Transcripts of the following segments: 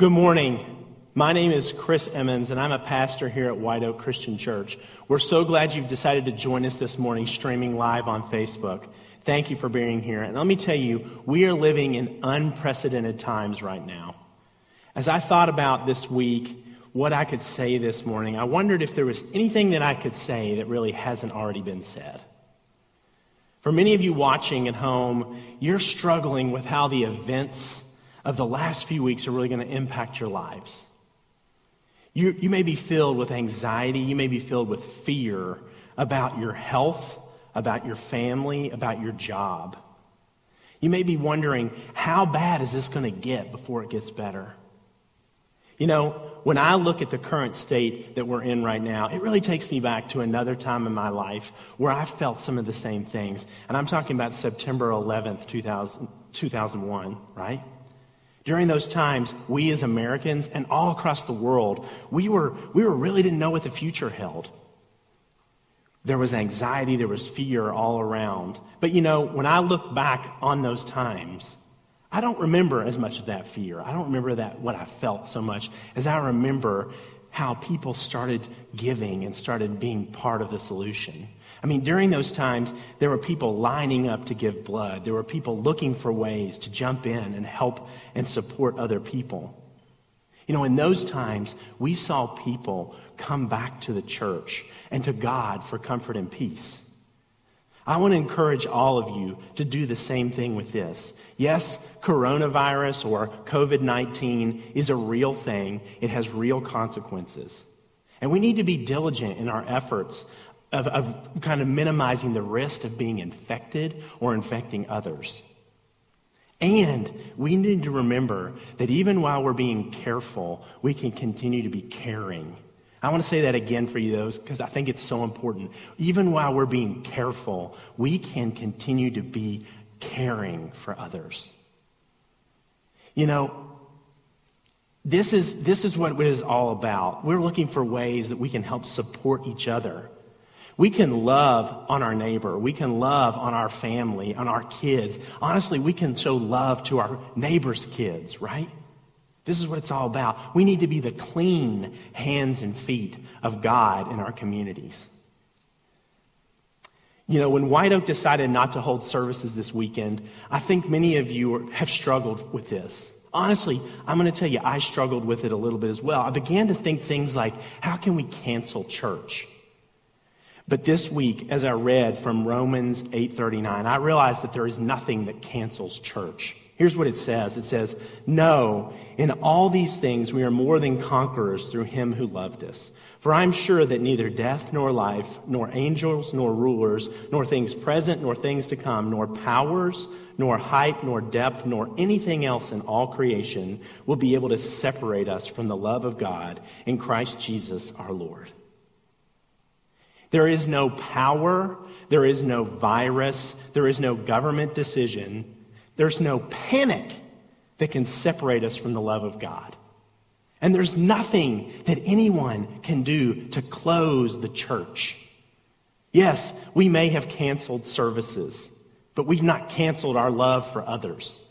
Good morning. My name is Chris Emmons, and I'm a pastor here at White Oak Christian Church. We're so glad you've decided to join us this morning, streaming live on Facebook. Thank you for being here. And let me tell you, we are living in unprecedented times right now. As I thought about this week, what I could say this morning, I wondered if there was anything that I could say that really hasn't already been said. For many of you watching at home, you're struggling with how the events of the last few weeks are really going to impact your lives. You, you may be filled with anxiety, you may be filled with fear about your health, about your family, about your job. You may be wondering, how bad is this going to get before it gets better? You know, when I look at the current state that we're in right now, it really takes me back to another time in my life where I felt some of the same things. And I'm talking about September 11th, 2000, 2001, right? During those times, we as Americans and all across the world, we were, we were really didn't know what the future held. There was anxiety, there was fear all around. But you know, when I look back on those times, I don't remember as much of that fear. I don't remember that what I felt so much as I remember how people started giving and started being part of the solution. I mean, during those times, there were people lining up to give blood. There were people looking for ways to jump in and help and support other people. You know, in those times, we saw people come back to the church and to God for comfort and peace. I want to encourage all of you to do the same thing with this. Yes, coronavirus or COVID 19 is a real thing, it has real consequences. And we need to be diligent in our efforts of, of kind of minimizing the risk of being infected or infecting others. And we need to remember that even while we're being careful, we can continue to be caring. I want to say that again for you, those, because I think it's so important. Even while we're being careful, we can continue to be caring for others. You know, this is, this is what it is all about. We're looking for ways that we can help support each other. We can love on our neighbor. We can love on our family, on our kids. Honestly, we can show love to our neighbor's kids, right? This is what it's all about. We need to be the clean hands and feet of God in our communities. You know, when White Oak decided not to hold services this weekend, I think many of you have struggled with this. Honestly, I'm going to tell you, I struggled with it a little bit as well. I began to think things like, how can we cancel church? But this week, as I read from Romans 8:39, I realized that there is nothing that cancels church. Here's what it says. It says, "No, in all these things we are more than conquerors through him who loved us. For I'm sure that neither death nor life, nor angels nor rulers, nor things present nor things to come, nor powers, nor height nor depth, nor anything else in all creation will be able to separate us from the love of God in Christ Jesus our Lord." There is no power, there is no virus, there is no government decision, there's no panic that can separate us from the love of God. And there's nothing that anyone can do to close the church. Yes, we may have canceled services, but we've not canceled our love for others.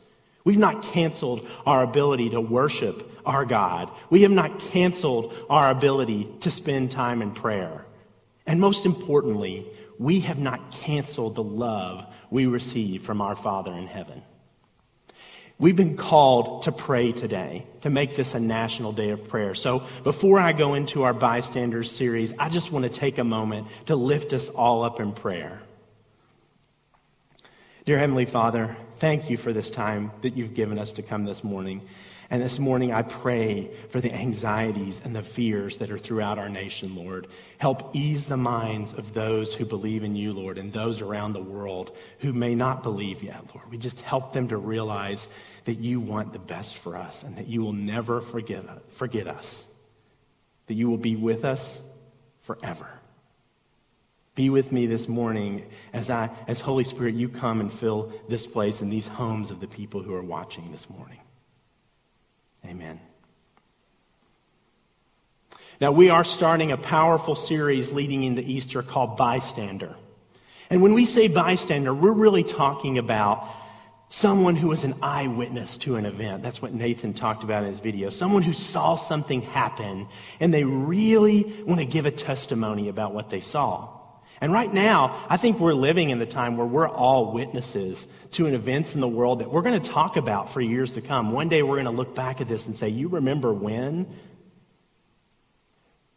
We've not canceled our ability to worship our God. We have not canceled our ability to spend time in prayer. And most importantly, we have not canceled the love we receive from our Father in heaven. We've been called to pray today, to make this a national day of prayer. So before I go into our bystanders series, I just want to take a moment to lift us all up in prayer. Dear Heavenly Father, thank you for this time that you've given us to come this morning. And this morning, I pray for the anxieties and the fears that are throughout our nation, Lord. Help ease the minds of those who believe in you, Lord, and those around the world who may not believe yet, Lord. We just help them to realize that you want the best for us and that you will never forget, forget us, that you will be with us forever. Be with me this morning as I, as Holy Spirit, you come and fill this place and these homes of the people who are watching this morning. Amen. Now, we are starting a powerful series leading into Easter called Bystander. And when we say bystander, we're really talking about Someone who was an eyewitness to an event. That's what Nathan talked about in his video. Someone who saw something happen and they really want to give a testimony about what they saw. And right now, I think we're living in the time where we're all witnesses to an events in the world that we're going to talk about for years to come. One day we're going to look back at this and say, You remember when?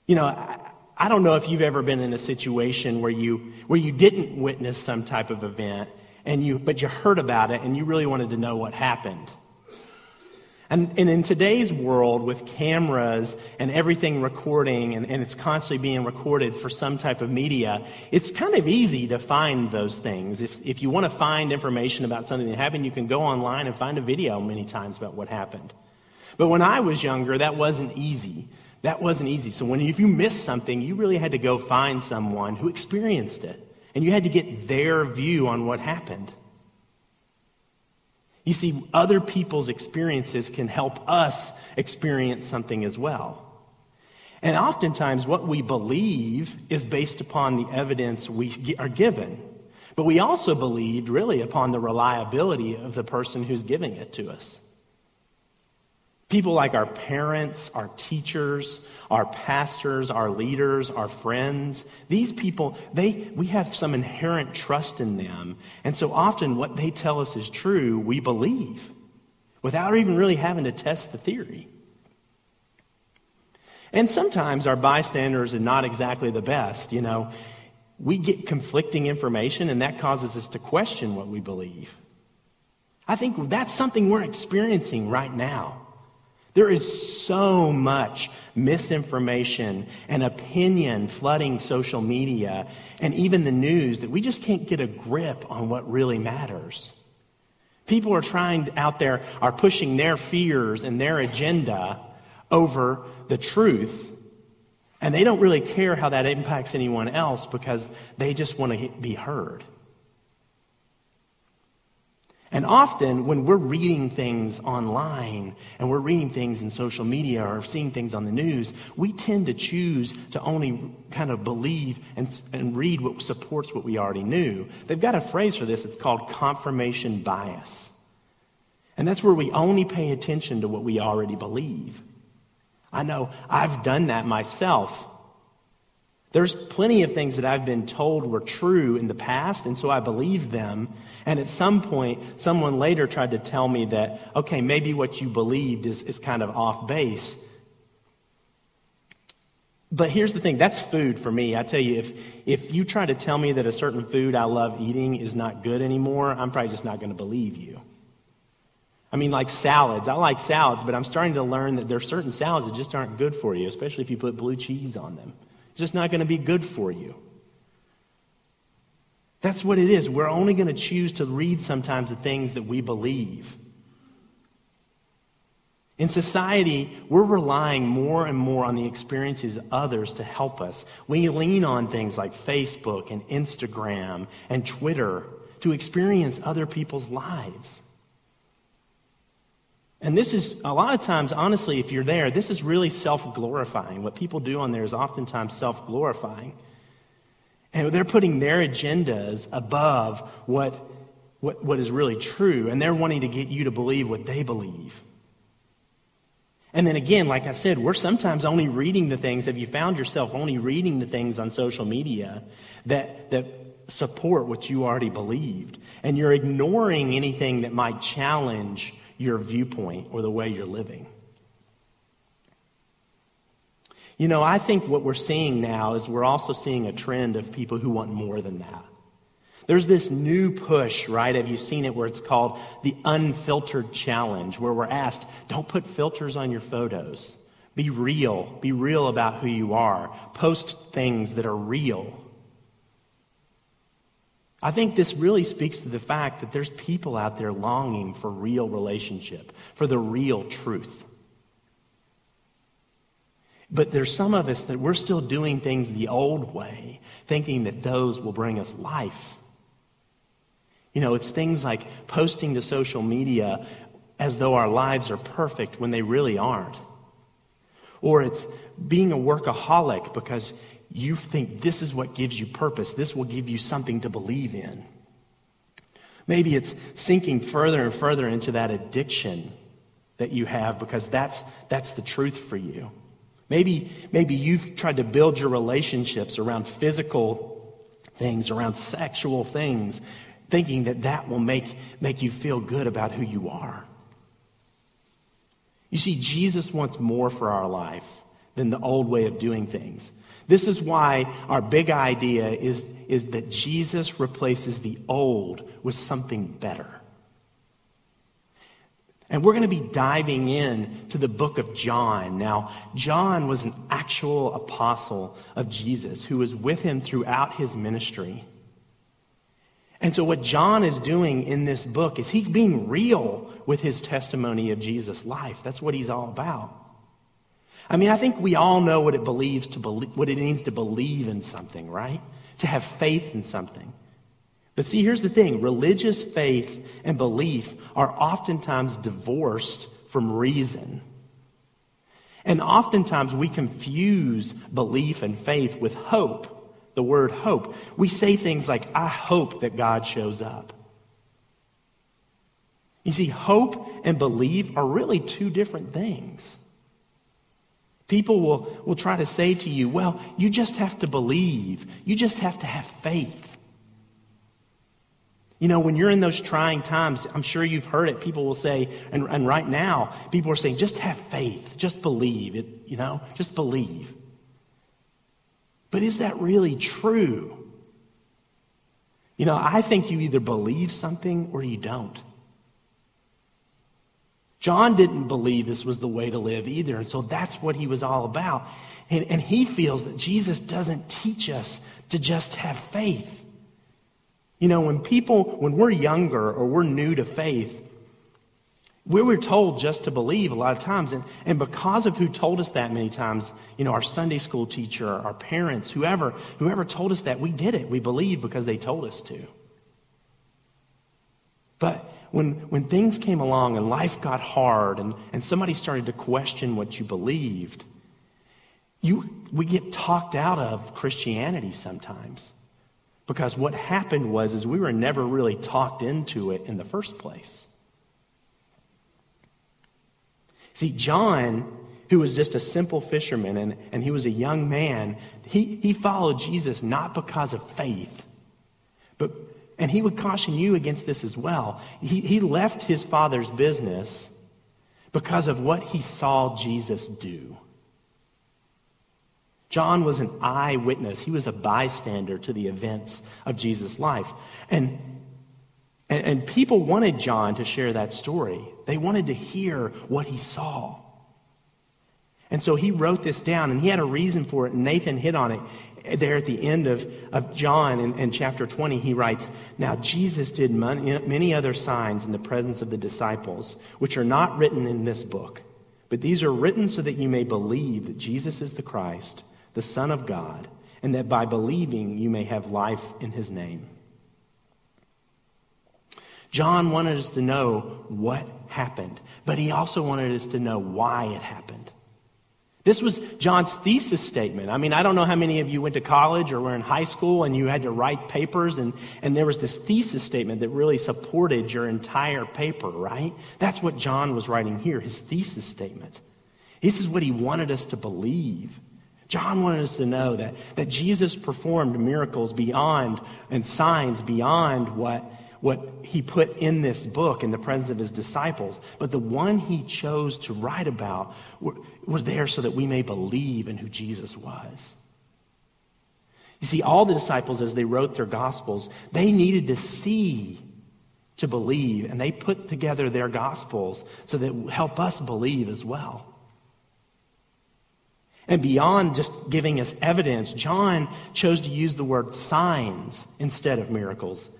You know, I, I don't know if you've ever been in a situation where you, where you didn't witness some type of event and you, but you heard about it and you really wanted to know what happened. And, and in today's world, with cameras and everything recording, and, and it's constantly being recorded for some type of media, it's kind of easy to find those things. If, if you want to find information about something that happened, you can go online and find a video many times about what happened. But when I was younger, that wasn't easy. That wasn't easy. So when if you missed something, you really had to go find someone who experienced it. And you had to get their view on what happened. You see, other people's experiences can help us experience something as well. And oftentimes, what we believe is based upon the evidence we are given. But we also believe, really, upon the reliability of the person who's giving it to us. People like our parents, our teachers, our pastors, our leaders, our friends, these people, they, we have some inherent trust in them. And so often what they tell us is true, we believe without even really having to test the theory. And sometimes our bystanders are not exactly the best. You know, we get conflicting information and that causes us to question what we believe. I think that's something we're experiencing right now. There is so much misinformation and opinion flooding social media and even the news that we just can't get a grip on what really matters. People are trying out there, are pushing their fears and their agenda over the truth, and they don't really care how that impacts anyone else because they just want to be heard. And often, when we're reading things online and we're reading things in social media or seeing things on the news, we tend to choose to only kind of believe and, and read what supports what we already knew. They've got a phrase for this, it's called confirmation bias. And that's where we only pay attention to what we already believe. I know I've done that myself. There's plenty of things that I've been told were true in the past, and so I believed them. And at some point, someone later tried to tell me that, okay, maybe what you believed is, is kind of off base. But here's the thing that's food for me. I tell you, if, if you try to tell me that a certain food I love eating is not good anymore, I'm probably just not going to believe you. I mean, like salads. I like salads, but I'm starting to learn that there are certain salads that just aren't good for you, especially if you put blue cheese on them. It's just not going to be good for you. That's what it is. We're only going to choose to read sometimes the things that we believe. In society, we're relying more and more on the experiences of others to help us. We lean on things like Facebook and Instagram and Twitter to experience other people's lives. And this is, a lot of times, honestly, if you're there, this is really self glorifying. What people do on there is oftentimes self glorifying. And they're putting their agendas above what, what, what is really true. And they're wanting to get you to believe what they believe. And then again, like I said, we're sometimes only reading the things. Have you found yourself only reading the things on social media that, that support what you already believed? And you're ignoring anything that might challenge your viewpoint or the way you're living. You know, I think what we're seeing now is we're also seeing a trend of people who want more than that. There's this new push, right? Have you seen it where it's called the unfiltered challenge, where we're asked, don't put filters on your photos. Be real. Be real about who you are. Post things that are real. I think this really speaks to the fact that there's people out there longing for real relationship, for the real truth. But there's some of us that we're still doing things the old way, thinking that those will bring us life. You know, it's things like posting to social media as though our lives are perfect when they really aren't. Or it's being a workaholic because you think this is what gives you purpose, this will give you something to believe in. Maybe it's sinking further and further into that addiction that you have because that's, that's the truth for you. Maybe, maybe you've tried to build your relationships around physical things, around sexual things, thinking that that will make, make you feel good about who you are. You see, Jesus wants more for our life than the old way of doing things. This is why our big idea is, is that Jesus replaces the old with something better. And we're going to be diving in to the book of John. Now, John was an actual apostle of Jesus who was with him throughout his ministry. And so, what John is doing in this book is he's being real with his testimony of Jesus' life. That's what he's all about. I mean, I think we all know what it believes to believe, what it means to believe in something, right? To have faith in something. But see, here's the thing religious faith and belief are oftentimes divorced from reason. And oftentimes we confuse belief and faith with hope, the word hope. We say things like, I hope that God shows up. You see, hope and belief are really two different things. People will, will try to say to you, well, you just have to believe, you just have to have faith. You know, when you're in those trying times, I'm sure you've heard it. People will say, and, and right now, people are saying, just have faith, just believe it, you know, just believe. But is that really true? You know, I think you either believe something or you don't. John didn't believe this was the way to live either, and so that's what he was all about. And, and he feels that Jesus doesn't teach us to just have faith. You know, when people, when we're younger or we're new to faith, we were told just to believe a lot of times. And, and because of who told us that many times, you know, our Sunday school teacher, our parents, whoever, whoever told us that, we did it. We believed because they told us to. But when, when things came along and life got hard and, and somebody started to question what you believed, you, we get talked out of Christianity sometimes. Because what happened was is we were never really talked into it in the first place. See, John, who was just a simple fisherman and, and he was a young man, he, he followed Jesus not because of faith, but and he would caution you against this as well. He, he left his father's business because of what he saw Jesus do. John was an eyewitness. He was a bystander to the events of Jesus' life. And, and, and, people wanted John to share that story. They wanted to hear what he saw. And so he wrote this down, and he had a reason for it. And Nathan hit on it there at the end of, of John in, in chapter 20. He writes, Now Jesus did many, many other signs in the presence of the disciples, which are not written in this book. But these are written so that you may believe that Jesus is the Christ the Son of God, and that by believing you may have life in his name. John wanted us to know what happened, but he also wanted us to know why it happened. This was John's thesis statement. I mean, I don't know how many of you went to college or were in high school and you had to write papers, and, and there was this thesis statement that really supported your entire paper, right? That's what John was writing here, his thesis statement. This is what he wanted us to believe. John wanted us to know that, that Jesus performed miracles beyond and signs beyond what, what he put in this book in the presence of his disciples. But the one he chose to write about was there so that we may believe in who Jesus was. You see, all the disciples, as they wrote their gospels, they needed to see to believe, and they put together their gospels so that help us believe as well. And beyond just giving us evidence, John chose to use the word signs instead of miracles.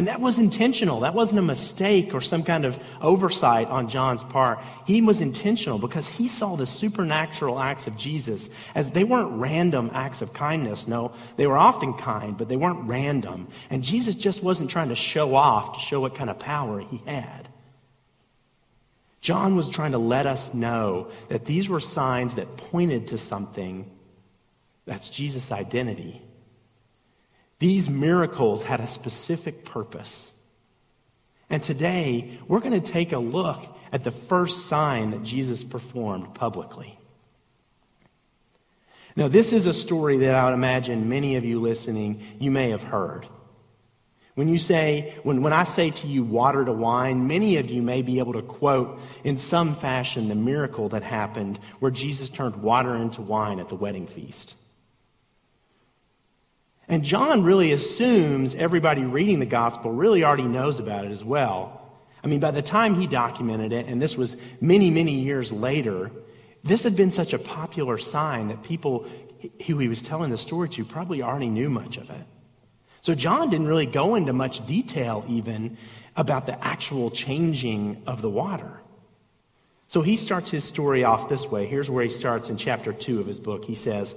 And that was intentional. That wasn't a mistake or some kind of oversight on John's part. He was intentional because he saw the supernatural acts of Jesus as they weren't random acts of kindness. No, they were often kind, but they weren't random. And Jesus just wasn't trying to show off to show what kind of power he had. John was trying to let us know that these were signs that pointed to something that's Jesus' identity. These miracles had a specific purpose. And today, we're going to take a look at the first sign that Jesus performed publicly. Now, this is a story that I would imagine many of you listening, you may have heard. When you say, when, when I say to you water to wine, many of you may be able to quote in some fashion the miracle that happened where Jesus turned water into wine at the wedding feast. And John really assumes everybody reading the gospel really already knows about it as well. I mean, by the time he documented it, and this was many, many years later, this had been such a popular sign that people who he was telling the story to probably already knew much of it. So John didn't really go into much detail even about the actual changing of the water. So he starts his story off this way. Here's where he starts in chapter 2 of his book. He says,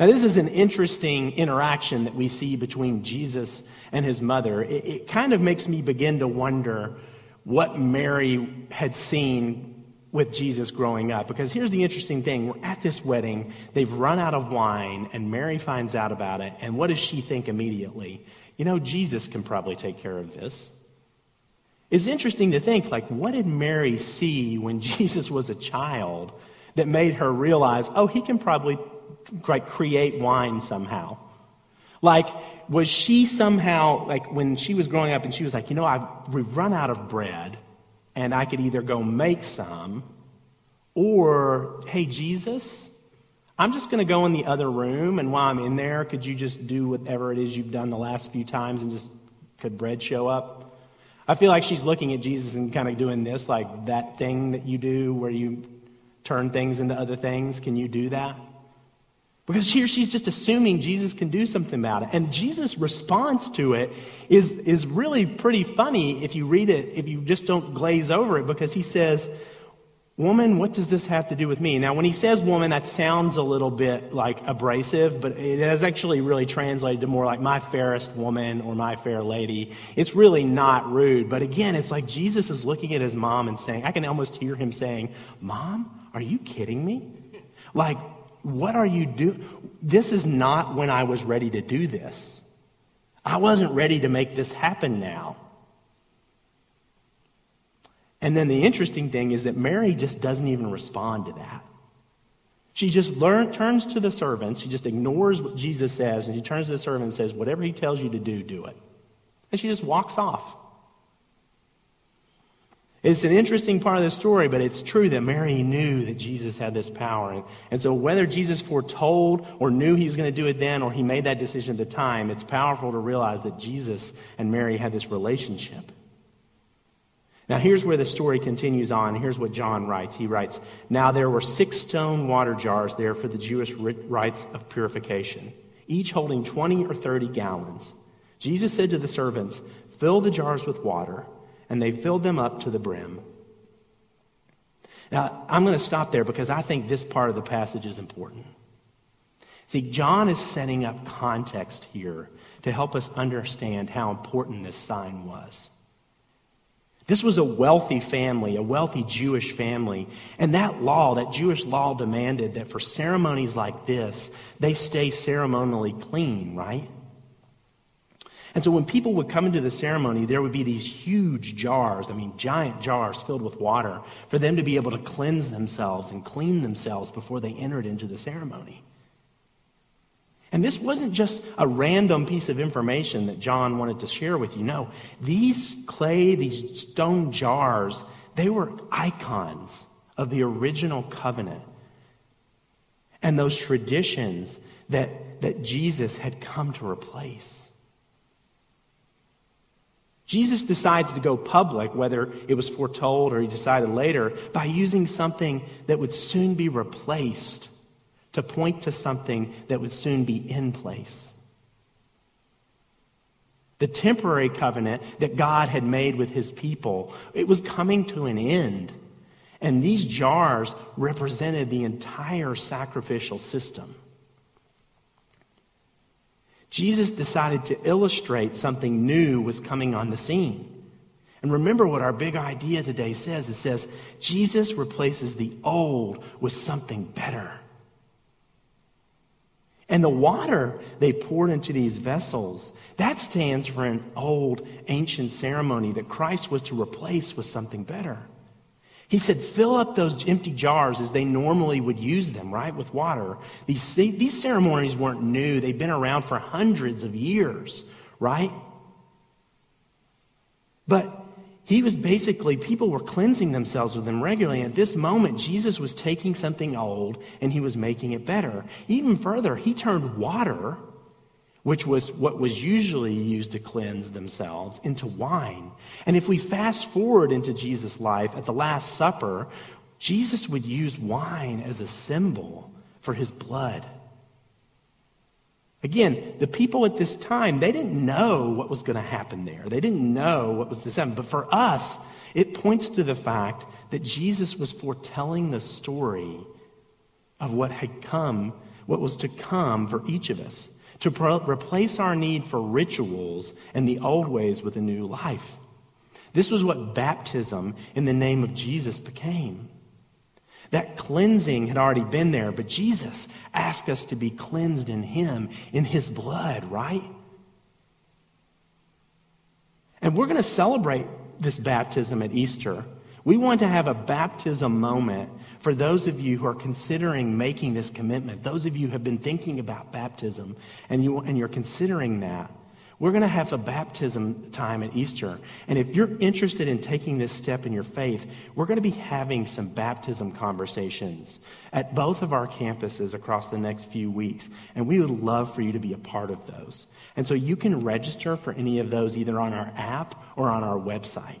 Now, this is an interesting interaction that we see between Jesus and his mother. It, it, kind of makes me begin to wonder what Mary had seen with Jesus growing up. Because here's the interesting thing we're at this wedding, they've run out of wine, and Mary finds out about it. And what does she think immediately? You know, Jesus can probably take care of this. It's interesting to think, like, what did Mary see when Jesus was a child that made her realize, oh, he can probably like create wine somehow. Like, was she somehow, like, when she was growing up and she was like, you know, I've, we've run out of bread and I could either go make some or, hey, Jesus, I'm just going to go in the other room and while I'm in there, could you just do whatever it is you've done the last few times and just, could bread show up? I feel like she's looking at Jesus and kind of doing this, like that thing that you do where you turn things into other things. Can you do that? Because here she's just assuming Jesus can do something about it. And Jesus' response to it is, is really pretty funny if you read it, if you just don't glaze over it, because he says, Woman, what does this have to do with me? Now, when he says woman, that sounds a little bit like abrasive, but it is actually really translated to more like my fairest woman or my fair lady. It's really not rude. But again, it's like Jesus is looking at his mom and saying, I can almost hear him saying, Mom, are you kidding me? Like, what are you doing? This is not when I was ready to do this. I wasn't ready to make this happen now. And then the interesting thing is that Mary just doesn't even respond to that. She just learn, turns to the servants. She just ignores what Jesus says, and she turns to the servant and says, Whatever he tells you to do, do it. And she just walks off. It's an interesting part of the story, but it's true that Mary knew that Jesus had this power. And, and so, whether Jesus foretold or knew he was going to do it then, or he made that decision at the time, it's powerful to realize that Jesus and Mary had this relationship. Now, here's where the story continues on. Here's what John writes. He writes Now there were six stone water jars there for the Jewish rites of purification, each holding 20 or 30 gallons. Jesus said to the servants, Fill the jars with water and they filled them up to the brim. Now, I'm going to stop there because I think this part of the passage is important. See, John is setting up context here to help us understand how important this sign was. This was a wealthy family, a wealthy Jewish family. And that law, that Jewish law demanded that for ceremonies like this, they stay ceremonially clean, right? And so when people would come into the ceremony, there would be these huge jars, I mean, giant jars filled with water, for them to be able to cleanse themselves and clean themselves before they entered into the ceremony. And this wasn't just a random piece of information that John wanted to share with you. No, these clay, these stone jars, they were icons of the original covenant and those traditions that, that Jesus had come to replace. Jesus decides to go public, whether it was foretold or he decided later, by using something that would soon be replaced to point to something that would soon be in place. The temporary covenant that God had made with his people, it was coming to an end. And these jars represented the entire sacrificial system. Jesus decided to illustrate something new was coming on the scene. And remember what our big idea today says it says, Jesus replaces the old with something better. And the water they poured into these vessels, that stands for an old ancient ceremony that Christ was to replace with something better. He said, fill up those empty jars as they normally would use them, right, with water. These, these ceremonies weren't new, they've been around for hundreds of years, right? But he was basically, people were cleansing themselves with him regularly. At this moment, Jesus was taking something old and he was making it better. Even further, he turned water, which was what was usually used to cleanse themselves, into wine. And if we fast forward into Jesus' life at the Last Supper, Jesus would use wine as a symbol for his blood. Again, the people at this time, they didn't know what was going to happen there. They didn't know what was to happen. But for us, it points to the fact that Jesus was foretelling the story of what had come, what was to come for each of us, to pro- replace our need for rituals and the old ways with a new life. This was what baptism in the name of Jesus became. That cleansing had already been there, but Jesus asked us to be cleansed in Him, in His blood, right? And we're going to celebrate this baptism at Easter. We want to have a baptism moment for those of you who are considering making this commitment. Those of you who have been thinking about baptism and, you, and you're considering that. We're going to have a baptism time at Easter. And if you're interested in taking this step in your faith, we're going to be having some baptism conversations at both of our campuses across the next few weeks. And we would love for you to be a part of those. And so you can register for any of those either on our app or on our website.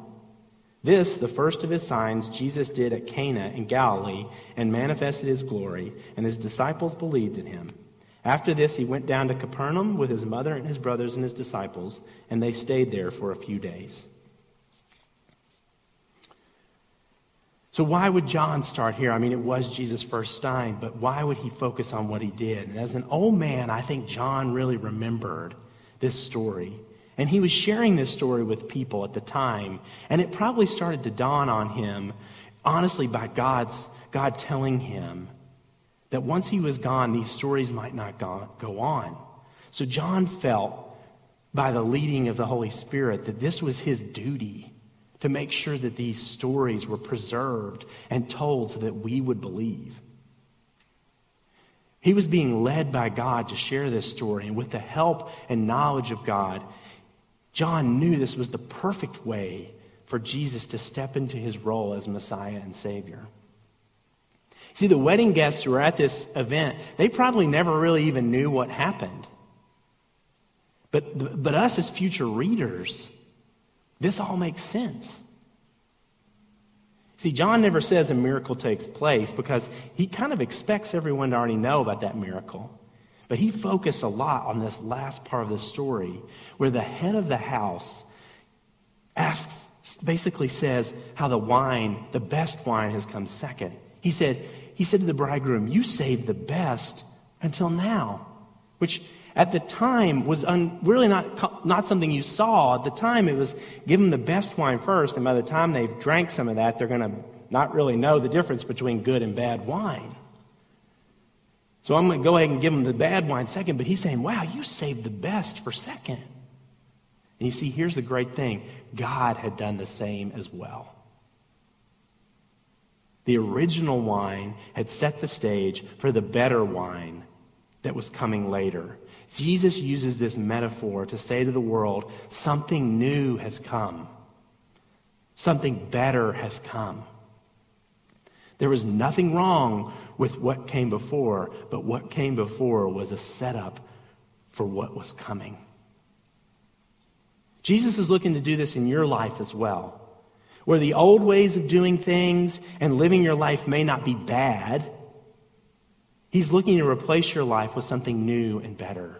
This, the first of his signs, Jesus did at Cana in Galilee and manifested his glory, and his disciples believed in him. After this, he went down to Capernaum with his mother and his brothers and his disciples, and they stayed there for a few days. So, why would John start here? I mean, it was Jesus' first time, but why would he focus on what he did? And as an old man, I think John really remembered this story. And he was sharing this story with people at the time. And it probably started to dawn on him, honestly, by God's, God telling him that once he was gone, these stories might not go on. So John felt by the leading of the Holy Spirit that this was his duty to make sure that these stories were preserved and told so that we would believe. He was being led by God to share this story, and with the help and knowledge of God, John knew this was the perfect way for Jesus to step into his role as Messiah and Savior. See, the wedding guests who were at this event, they probably never really even knew what happened. But, but us as future readers, this all makes sense. See, John never says a miracle takes place because he kind of expects everyone to already know about that miracle. But he focused a lot on this last part of the story where the head of the house asks, basically says how the wine, the best wine, has come second. He said, he said to the bridegroom, You saved the best until now, which at the time was un, really not, not something you saw. At the time, it was give them the best wine first, and by the time they've drank some of that, they're going to not really know the difference between good and bad wine. So I'm going to go ahead and give him the bad wine second, but he's saying, Wow, you saved the best for second. And you see, here's the great thing God had done the same as well. The original wine had set the stage for the better wine that was coming later. Jesus uses this metaphor to say to the world, something new has come. Something better has come. There was nothing wrong with what came before, but what came before was a setup for what was coming. Jesus is looking to do this in your life as well. Where the old ways of doing things and living your life may not be bad, He's looking to replace your life with something new and better.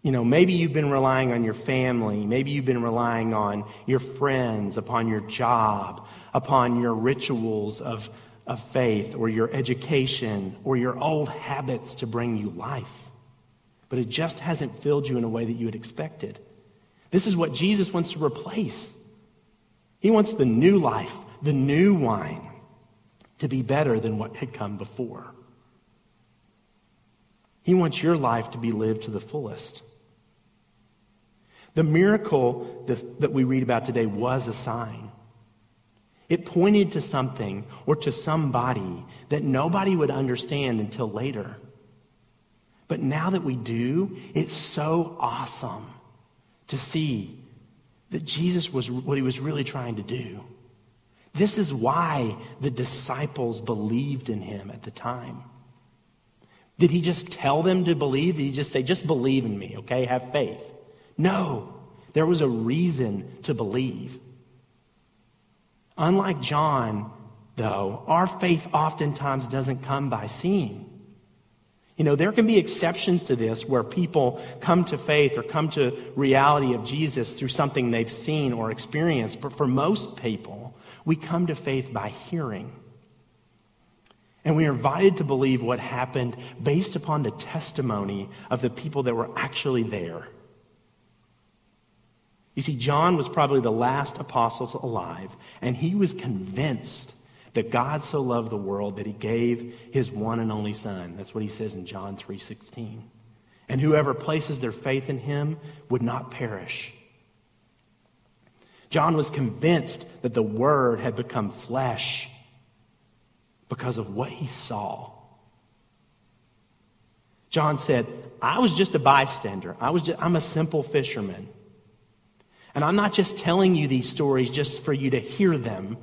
You know, maybe you've been relying on your family. Maybe you've been relying on your friends, upon your job, upon your rituals of, of faith, or your education, or your old habits to bring you life but it just hasn't filled you in a way that you had expected. This is what Jesus wants to replace. He wants the new life, the new wine, to be better than what had come before. He wants your life to be lived to the fullest. The miracle that, that we read about today was a sign. It pointed to something or to somebody that nobody would understand until later. But now that we do, it's so awesome to see that Jesus was what he was really trying to do. This is why the disciples believed in him at the time. Did he just tell them to believe? Did he just say, just believe in me, okay? Have faith? No. There was a reason to believe. Unlike John, though, our faith oftentimes doesn't come by seeing. You know, there can be exceptions to this where people come to faith or come to reality of Jesus through something they've seen or experienced. But for most people, we come to faith by hearing. And we are invited to believe what happened based upon the testimony of the people that were actually there. You see, John was probably the last apostle alive, and he was convinced that God so loved the world that he gave his one and only son. That's what he says in John 3:16. And whoever places their faith in him would not perish. John was convinced that the word had become flesh because of what he saw. John said, I was just a bystander. I was just, I'm a simple fisherman. And I'm not just telling you these stories just for you to hear them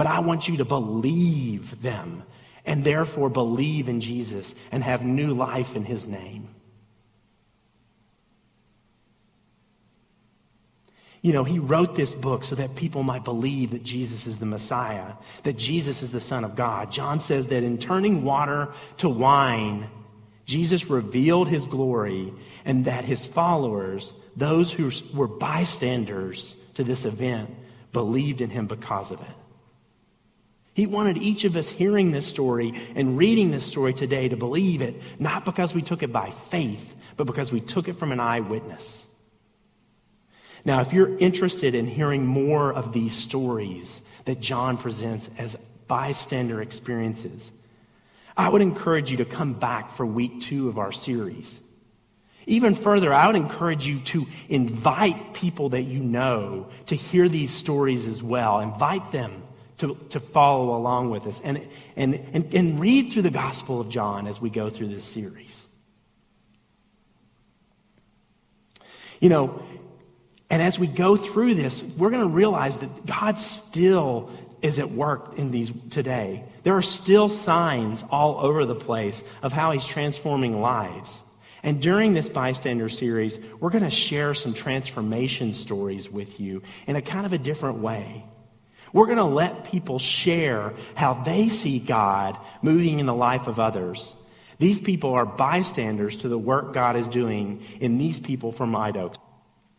but I want you to believe them and therefore believe in Jesus and have new life in his name. You know, he wrote this book so that people might believe that Jesus is the Messiah, that Jesus is the Son of God. John says that in turning water to wine, Jesus revealed his glory and that his followers, those who were bystanders to this event, believed in him because of it. He wanted each of us hearing this story and reading this story today to believe it, not because we took it by faith, but because we took it from an eyewitness. Now, if you're interested in hearing more of these stories that John presents as bystander experiences, I would encourage you to come back for week two of our series. Even further, I would encourage you to invite people that you know to hear these stories as well. Invite them to, to follow along with us and, and, and, and read through the Gospel of John as we go through this series. You know, and as we go through this, we're going to realize that God still is at work in these today. There are still signs all over the place of how he's transforming lives. And during this bystander series, we're going to share some transformation stories with you in a kind of a different way. We're going to let people share how they see God moving in the life of others. These people are bystanders to the work God is doing in these people from Oaks.